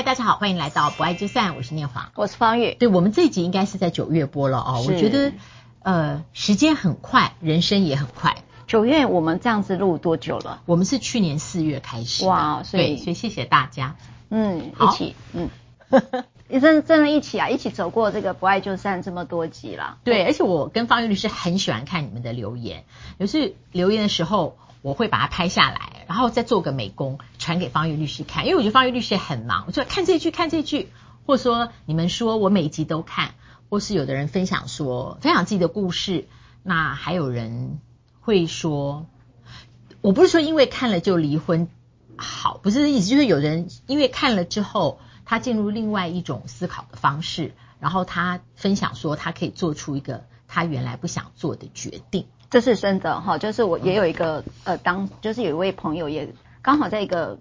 嗨，大家好，欢迎来到不爱就散，我是念华，我是方玉。对，我们这一集应该是在九月播了哦。我觉得，呃，时间很快，人生也很快。九月我们这样子录多久了？我们是去年四月开始。哇，所以所以谢谢大家。嗯，一起，嗯，真 真的，一起啊，一起走过这个不爱就散这么多集了。对，而且我跟方玉律师很喜欢看你们的留言，有时留言的时候。我会把它拍下来，然后再做个美工传给方玉律师看，因为我觉得方玉律师也很忙。我就看这句，看这句，或者说你们说我每一集都看，或是有的人分享说分享自己的故事，那还有人会说，我不是说因为看了就离婚好，不是这意思，就是有人因为看了之后，他进入另外一种思考的方式，然后他分享说他可以做出一个他原来不想做的决定。这是真的哈，就是我也有一个呃，当就是有一位朋友也刚好在一个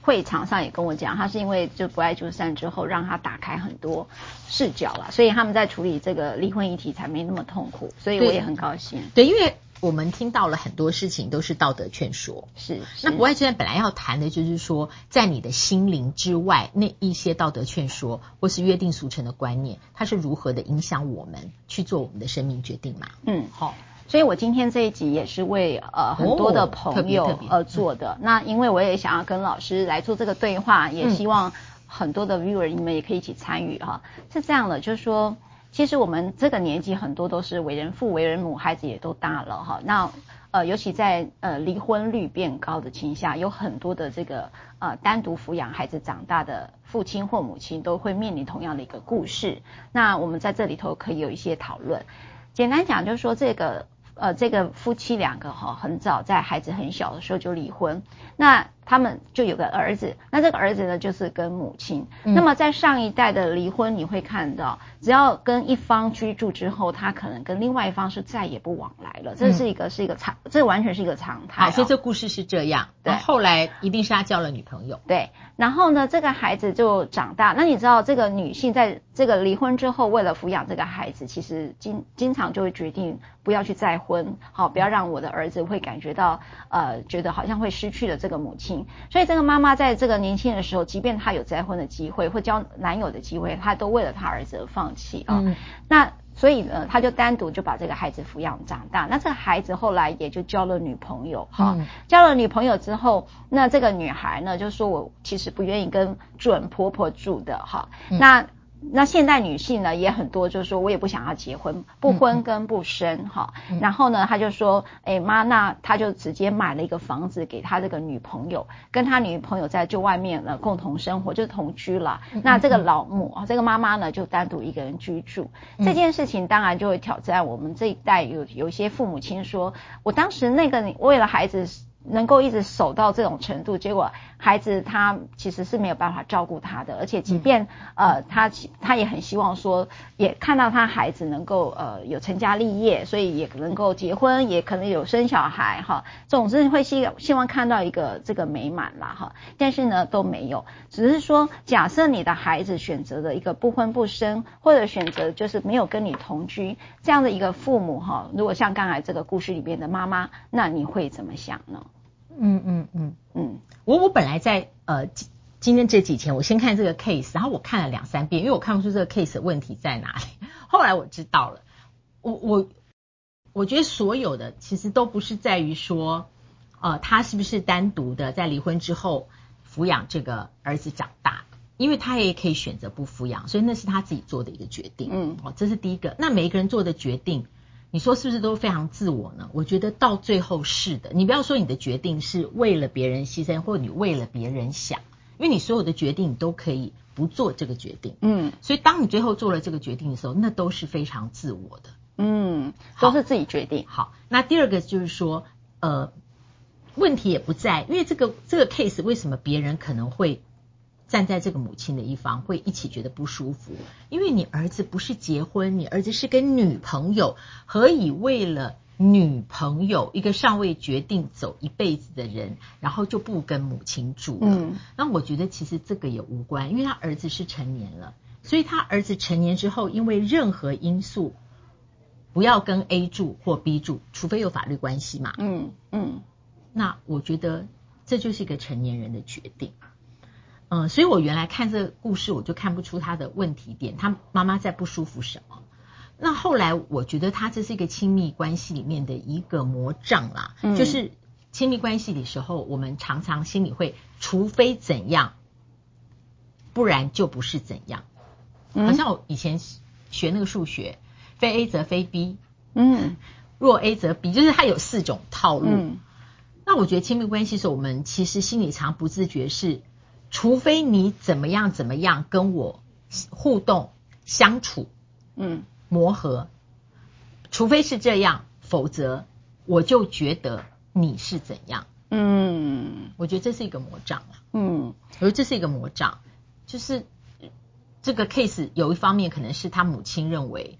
会场上也跟我讲，他是因为就不爱就散之后，让他打开很多视角了，所以他们在处理这个离婚议题才没那么痛苦，所以我也很高兴。对，对，因为我们听到了很多事情都是道德劝说，是，是。那不爱就散本来要谈的就是说，在你的心灵之外那一些道德劝说或是约定俗成的观念，它是如何的影响我们去做我们的生命决定嘛？嗯，好。所以我今天这一集也是为呃很多的朋友而做的。那因为我也想要跟老师来做这个对话，也希望很多的 viewer 你们也可以一起参与哈。是这样的，就是说，其实我们这个年纪很多都是为人父、为人母，孩子也都大了哈。那呃，尤其在呃离婚率变高的情况下，有很多的这个呃单独抚养孩子长大的父亲或母亲都会面临同样的一个故事。那我们在这里头可以有一些讨论。简单讲，就是说这个。呃，这个夫妻两个哈，很早在孩子很小的时候就离婚，那他们就有个儿子，那这个儿子呢，就是跟母亲。嗯、那么在上一代的离婚，你会看到，只要跟一方居住之后，他可能跟另外一方是再也不往来了，这是一个、嗯、是一个常，这完全是一个常态、哦。好，所以这故事是这样。对，后来一定是他交了女朋友。对，然后呢，这个孩子就长大。那你知道，这个女性在这个离婚之后，为了抚养这个孩子，其实经经常就会决定不要去再婚，好，不要让我的儿子会感觉到呃，觉得好像会失去了这个母亲。所以这个妈妈在这个年轻的时候，即便她有再婚的机会或交男友的机会，她都为了她儿子而放弃啊。嗯、那所以呢，她就单独就把这个孩子抚养长大。那这个孩子后来也就交了女朋友哈，嗯、交了女朋友之后，那这个女孩呢就说：“我其实不愿意跟准婆婆住的哈。嗯”那那现代女性呢也很多，就是说我也不想要结婚，不婚跟不生哈。嗯嗯、然后呢，他就说，哎妈，那他就直接买了一个房子给他这个女朋友，跟他女朋友在就外面呢共同生活，就是同居了。嗯、那这个老母啊，这个妈妈呢就单独一个人居住。嗯、这件事情当然就会挑战我们这一代有有一些父母亲说，我当时那个为了孩子。能够一直守到这种程度，结果孩子他其实是没有办法照顾他的，而且即便呃他他也很希望说，也看到他孩子能够呃有成家立业，所以也能够结婚，也可能有生小孩哈，总之会希希望看到一个这个美满啦哈，但是呢都没有，只是说假设你的孩子选择了一个不婚不生，或者选择就是没有跟你同居这样的一个父母哈，如果像刚才这个故事里面的妈妈，那你会怎么想呢？嗯嗯嗯嗯，我我本来在呃今今天这几天，我先看这个 case，然后我看了两三遍，因为我看不出这个 case 的问题在哪里。后来我知道了，我我我觉得所有的其实都不是在于说，呃，他是不是单独的在离婚之后抚养这个儿子长大，因为他也可以选择不抚养，所以那是他自己做的一个决定。嗯，哦，这是第一个。那每一个人做的决定。你说是不是都非常自我呢？我觉得到最后是的。你不要说你的决定是为了别人牺牲，或你为了别人想，因为你所有的决定你都可以不做这个决定。嗯，所以当你最后做了这个决定的时候，那都是非常自我的。嗯，都是自己决定。好，那第二个就是说，呃，问题也不在，因为这个这个 case 为什么别人可能会。站在这个母亲的一方，会一起觉得不舒服，因为你儿子不是结婚，你儿子是跟女朋友，何以为了女朋友一个尚未决定走一辈子的人，然后就不跟母亲住了？嗯，那我觉得其实这个也无关，因为他儿子是成年了，所以他儿子成年之后，因为任何因素不要跟 A 住或 B 住，除非有法律关系嘛。嗯嗯，那我觉得这就是一个成年人的决定。嗯，所以我原来看这个故事，我就看不出他的问题点，他妈妈在不舒服什么。那后来我觉得他这是一个亲密关系里面的一个魔障啦，嗯、就是亲密关系的时候，我们常常心里会，除非怎样，不然就不是怎样。嗯、好像我以前学那个数学，非 A 则非 B，嗯，若 A 则 B，就是它有四种套路。嗯、那我觉得亲密关系是我们其实心里常不自觉是。除非你怎么样怎么样跟我互动相处，嗯，磨合，除非是这样，否则我就觉得你是怎样，嗯，我觉得这是一个魔障啊，嗯，我觉得这是一个魔障，就是这个 case 有一方面可能是他母亲认为，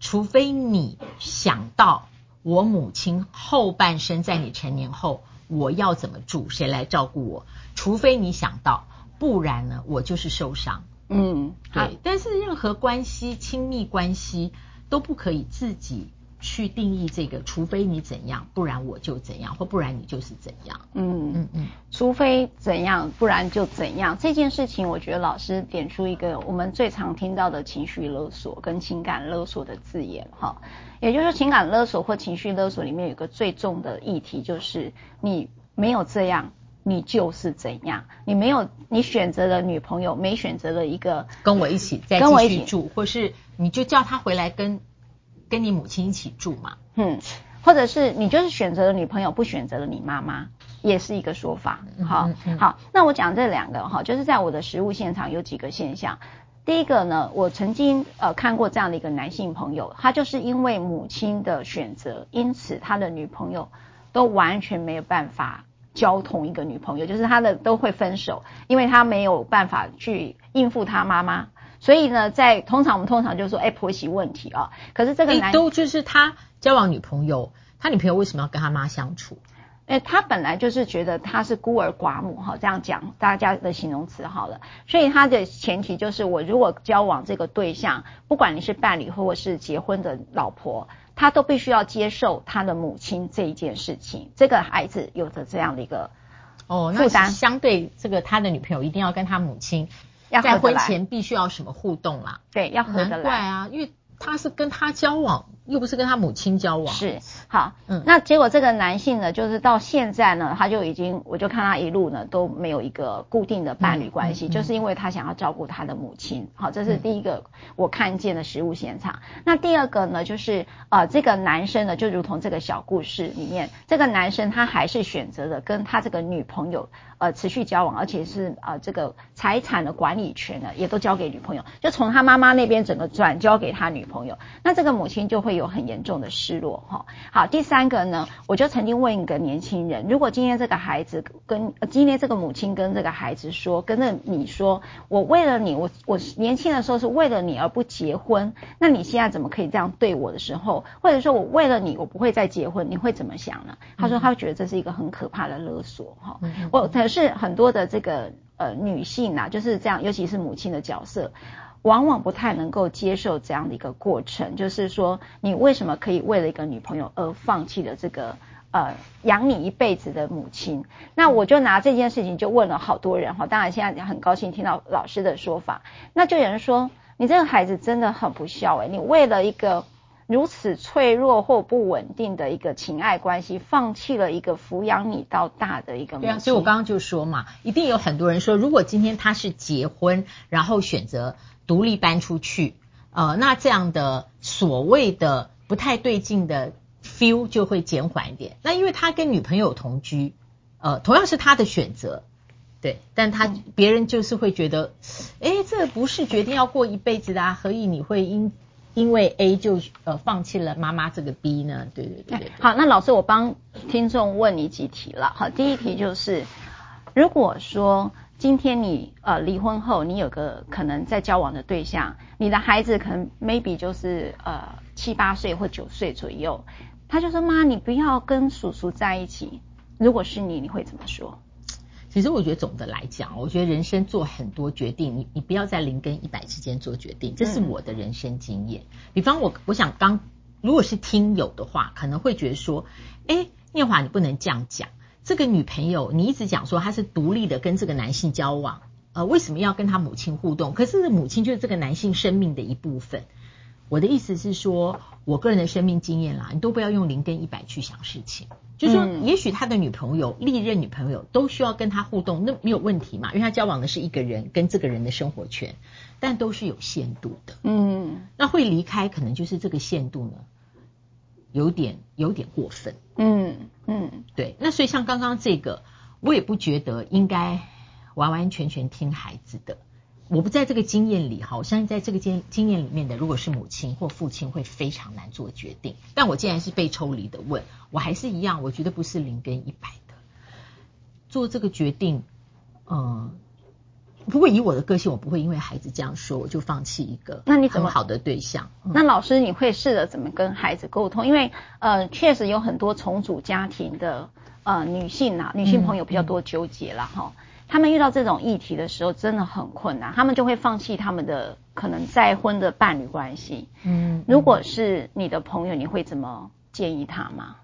除非你想到我母亲后半生在你成年后我要怎么住，谁来照顾我，除非你想到。不然呢，我就是受伤。嗯，对。但是任何关系，亲密关系都不可以自己去定义这个，除非你怎样，不然我就怎样，或不然你就是怎样。嗯嗯嗯，除非怎样，不然就怎样。这件事情，我觉得老师点出一个我们最常听到的情绪勒索跟情感勒索的字眼哈，也就是说，情感勒索或情绪勒索里面有一个最重的议题，就是你没有这样。你就是怎样，你没有，你选择了女朋友，没选择了一个跟我一起再继续住，或是你就叫他回来跟跟你母亲一起住嘛，嗯，或者是你就是选择了女朋友，不选择了你妈妈，也是一个说法。好，嗯嗯、好，那我讲这两个哈，就是在我的实物现场有几个现象。第一个呢，我曾经呃看过这样的一个男性朋友，他就是因为母亲的选择，因此他的女朋友都完全没有办法。交同一个女朋友，就是他的都会分手，因为他没有办法去应付他妈妈，所以呢，在通常我们通常就说，哎，婆媳问题啊。可是这个男都就是他交往女朋友，他女朋友为什么要跟他妈相处？哎，他本来就是觉得他是孤儿寡母哈，这样讲大家的形容词好了，所以他的前提就是，我如果交往这个对象，不管你是伴侣或者是结婚的老婆。他都必须要接受他的母亲这一件事情，这个孩子有着这样的一个哦，负担。相对这个他的女朋友一定要跟他母亲在婚前必须要什么互动啦？对，要合得来。难怪啊，因为。他是跟他交往，又不是跟他母亲交往。是，好，嗯，那结果这个男性呢，就是到现在呢，他就已经，我就看他一路呢都没有一个固定的伴侣关系，嗯嗯嗯、就是因为他想要照顾他的母亲。好，这是第一个我看见的实物现场。嗯、那第二个呢，就是呃，这个男生呢，就如同这个小故事里面，这个男生他还是选择了跟他这个女朋友。呃，持续交往，而且是呃，这个财产的管理权呢，也都交给女朋友，就从他妈妈那边整个转交给他女朋友，那这个母亲就会有很严重的失落哈。好，第三个呢，我就曾经问一个年轻人，如果今天这个孩子跟今天这个母亲跟这个孩子说，跟着你说，我为了你，我我年轻的时候是为了你而不结婚，那你现在怎么可以这样对我的时候，或者说我为了你，我不会再结婚，你会怎么想呢？他说他觉得这是一个很可怕的勒索哈。我可是很多的这个呃女性啊，就是这样，尤其是母亲的角色，往往不太能够接受这样的一个过程。就是说，你为什么可以为了一个女朋友而放弃了这个呃养你一辈子的母亲？那我就拿这件事情就问了好多人哈。当然现在很高兴听到老师的说法，那就有人说，你这个孩子真的很不孝诶，你为了一个。如此脆弱或不稳定的一个情爱关系，放弃了一个抚养你到大的一个。对啊，所以我刚刚就说嘛，一定有很多人说，如果今天他是结婚，然后选择独立搬出去，呃，那这样的所谓的不太对劲的 feel 就会减缓一点。那因为他跟女朋友同居，呃，同样是他的选择，对，但他别人就是会觉得，哎，这不是决定要过一辈子的啊，何以你会因。因为 A 就呃放弃了妈妈这个 B 呢？对对对对。好，那老师我帮听众问你几题了。好，第一题就是，如果说今天你呃离婚后，你有个可能在交往的对象，你的孩子可能 maybe 就是呃七八岁或九岁左右，他就说妈，你不要跟叔叔在一起。如果是你，你会怎么说？其实我觉得总的来讲，我觉得人生做很多决定，你你不要在零跟一百之间做决定，这是我的人生经验。比方我我想刚如果是听友的话，可能会觉得说，哎，念华你不能这样讲，这个女朋友你一直讲说她是独立的跟这个男性交往，呃，为什么要跟她母亲互动？可是母亲就是这个男性生命的一部分。我的意思是说，我个人的生命经验啦，你都不要用零跟一百去想事情。就是说，也许他的女朋友、历任女朋友都需要跟他互动，那没有问题嘛，因为他交往的是一个人，跟这个人的生活圈，但都是有限度的。嗯，那会离开，可能就是这个限度呢，有点有点过分。嗯嗯，对。那所以像刚刚这个，我也不觉得应该完完全全听孩子的。我不在这个经验里哈，我相信在这个经经验里面的，如果是母亲或父亲，会非常难做决定。但我既然是被抽离的问，我还是一样，我觉得不是零跟一百的做这个决定。嗯，不过以我的个性，我不会因为孩子这样说，我就放弃一个那你很好的对象。那老师，你会试着怎么跟孩子沟通？因为呃，确实有很多重组家庭的呃女性啊，女性朋友比较多纠结了哈。嗯嗯他们遇到这种议题的时候，真的很困难，他们就会放弃他们的可能再婚的伴侣关系。嗯，如果是你的朋友，你会怎么建议他吗？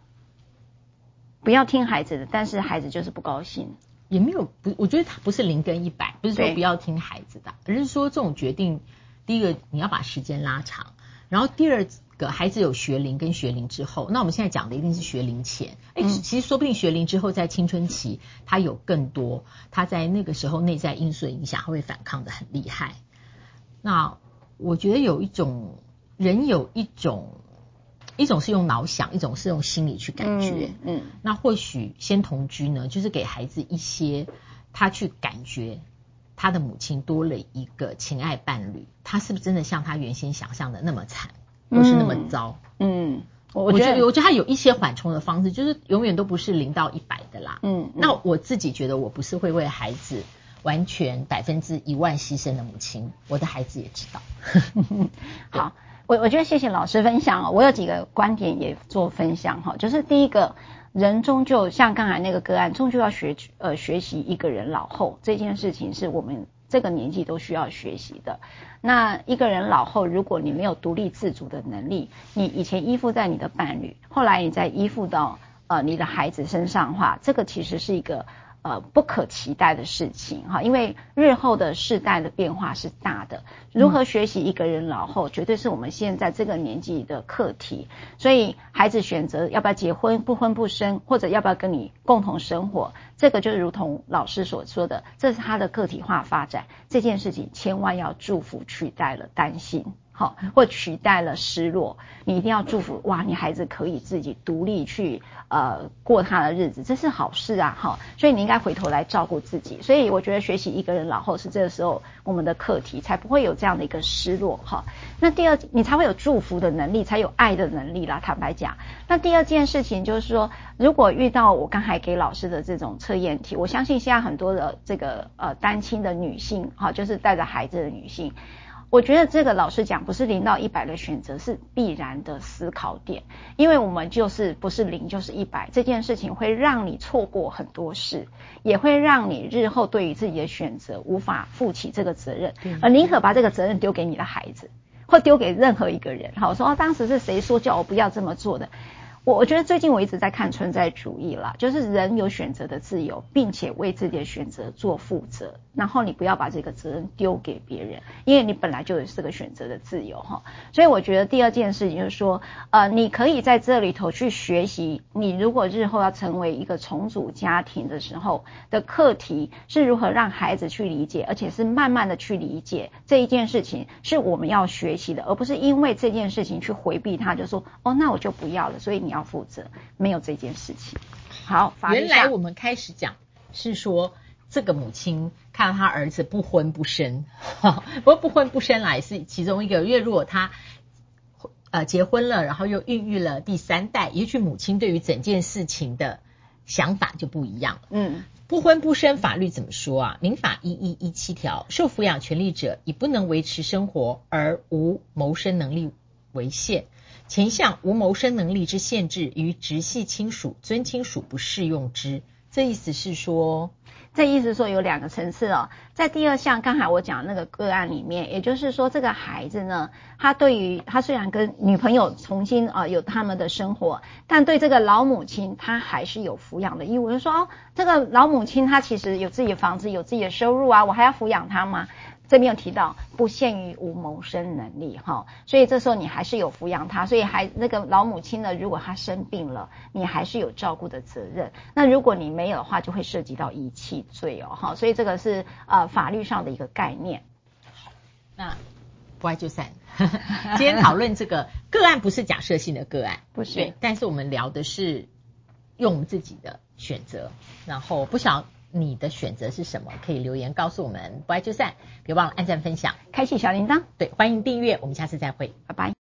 不要听孩子的，但是孩子就是不高兴。也没有不，我觉得他不是零跟一百，不是说不要听孩子的，而是说这种决定，第一个你要把时间拉长，然后第二。个孩子有学龄跟学龄之后，那我们现在讲的一定是学龄前。哎，其实说不定学龄之后，在青春期，他有更多，他在那个时候内在因素的影响，他会反抗的很厉害。那我觉得有一种人有一种，一种是用脑想，一种是用心理去感觉。嗯，嗯，那或许先同居呢，就是给孩子一些他去感觉他的母亲多了一个情爱伴侣，他是不是真的像他原先想象的那么惨？不是那么糟，嗯，我觉得我觉得他有一些缓冲的方式，就是永远都不是零到一百的啦，嗯，那我自己觉得我不是会为孩子完全百分之一万牺牲的母亲，我的孩子也知道。好，我我觉得谢谢老师分享哦，我有几个观点也做分享哈，就是第一个人终究像刚才那个个案，终究要学呃学习一个人老后这件事情是我们。这个年纪都需要学习的。那一个人老后，如果你没有独立自主的能力，你以前依附在你的伴侣，后来你再依附到呃你的孩子身上的话，这个其实是一个。呃，不可期待的事情哈，因为日后的世代的变化是大的。如何学习一个人老后，绝对是我们现在这个年纪的课题。所以，孩子选择要不要结婚，不婚不生，或者要不要跟你共同生活，这个就如同老师所说的，这是他的个体化发展。这件事情千万要祝福，取代了担心。好，或取代了失落，你一定要祝福哇！你孩子可以自己独立去呃过他的日子，这是好事啊！哈，所以你应该回头来照顾自己。所以我觉得学习一个人老后是这个时候我们的课题，才不会有这样的一个失落哈。那第二，你才会有祝福的能力，才有爱的能力啦。坦白讲，那第二件事情就是说，如果遇到我刚才给老师的这种测验题，我相信现在很多的这个呃单亲的女性哈，就是带着孩子的女性。我觉得这个老实讲，不是零到一百的选择，是必然的思考点，因为我们就是不是零就是一百，这件事情会让你错过很多事，也会让你日后对于自己的选择无法负起这个责任，而宁可把这个责任丢给你的孩子，或丢给任何一个人。好，说哦，当时是谁说叫我不要这么做的？我我觉得最近我一直在看存在主义啦，就是人有选择的自由，并且为自己的选择做负责。然后你不要把这个责任丢给别人，因为你本来就有这个选择的自由哈。所以我觉得第二件事情就是说，呃，你可以在这里头去学习。你如果日后要成为一个重组家庭的时候的课题是如何让孩子去理解，而且是慢慢的去理解这一件事情是我们要学习的，而不是因为这件事情去回避它，就说哦，那我就不要了。所以你。要要负责，没有这件事情。好，原来我们开始讲是说，这个母亲看到他儿子不婚不生，不过不婚不生来是其中一个。因为如果他呃结婚了，然后又孕育了第三代，也许母亲对于整件事情的想法就不一样。嗯，不婚不生法律怎么说啊？民法一一一七条，受抚养权利者以不能维持生活而无谋生能力为限。前项无谋生能力之限制，与直系亲属、尊亲属不适用之。这意思是说，这意思说有两个层次哦，在第二项刚才我讲那个个案里面，也就是说这个孩子呢，他对于他虽然跟女朋友重新啊、有他们的生活，但对这个老母亲他还是有抚养的义务，就说哦，这个老母亲她其实有自己的房子，有自己的收入啊，我还要抚养她吗？这边有提到不限于无谋生能力哈，所以这时候你还是有抚养他，所以还那个老母亲呢，如果她生病了，你还是有照顾的责任。那如果你没有的话，就会涉及到遗弃罪哦哈，所以这个是呃法律上的一个概念。那不爱就散。今天讨论这个个案不是假设性的个案，不是，对，但是我们聊的是用我们自己的选择，然后不想。你的选择是什么？可以留言告诉我们。不爱就散，别忘了按赞、分享、开启小铃铛。对，欢迎订阅。我们下次再会，拜拜。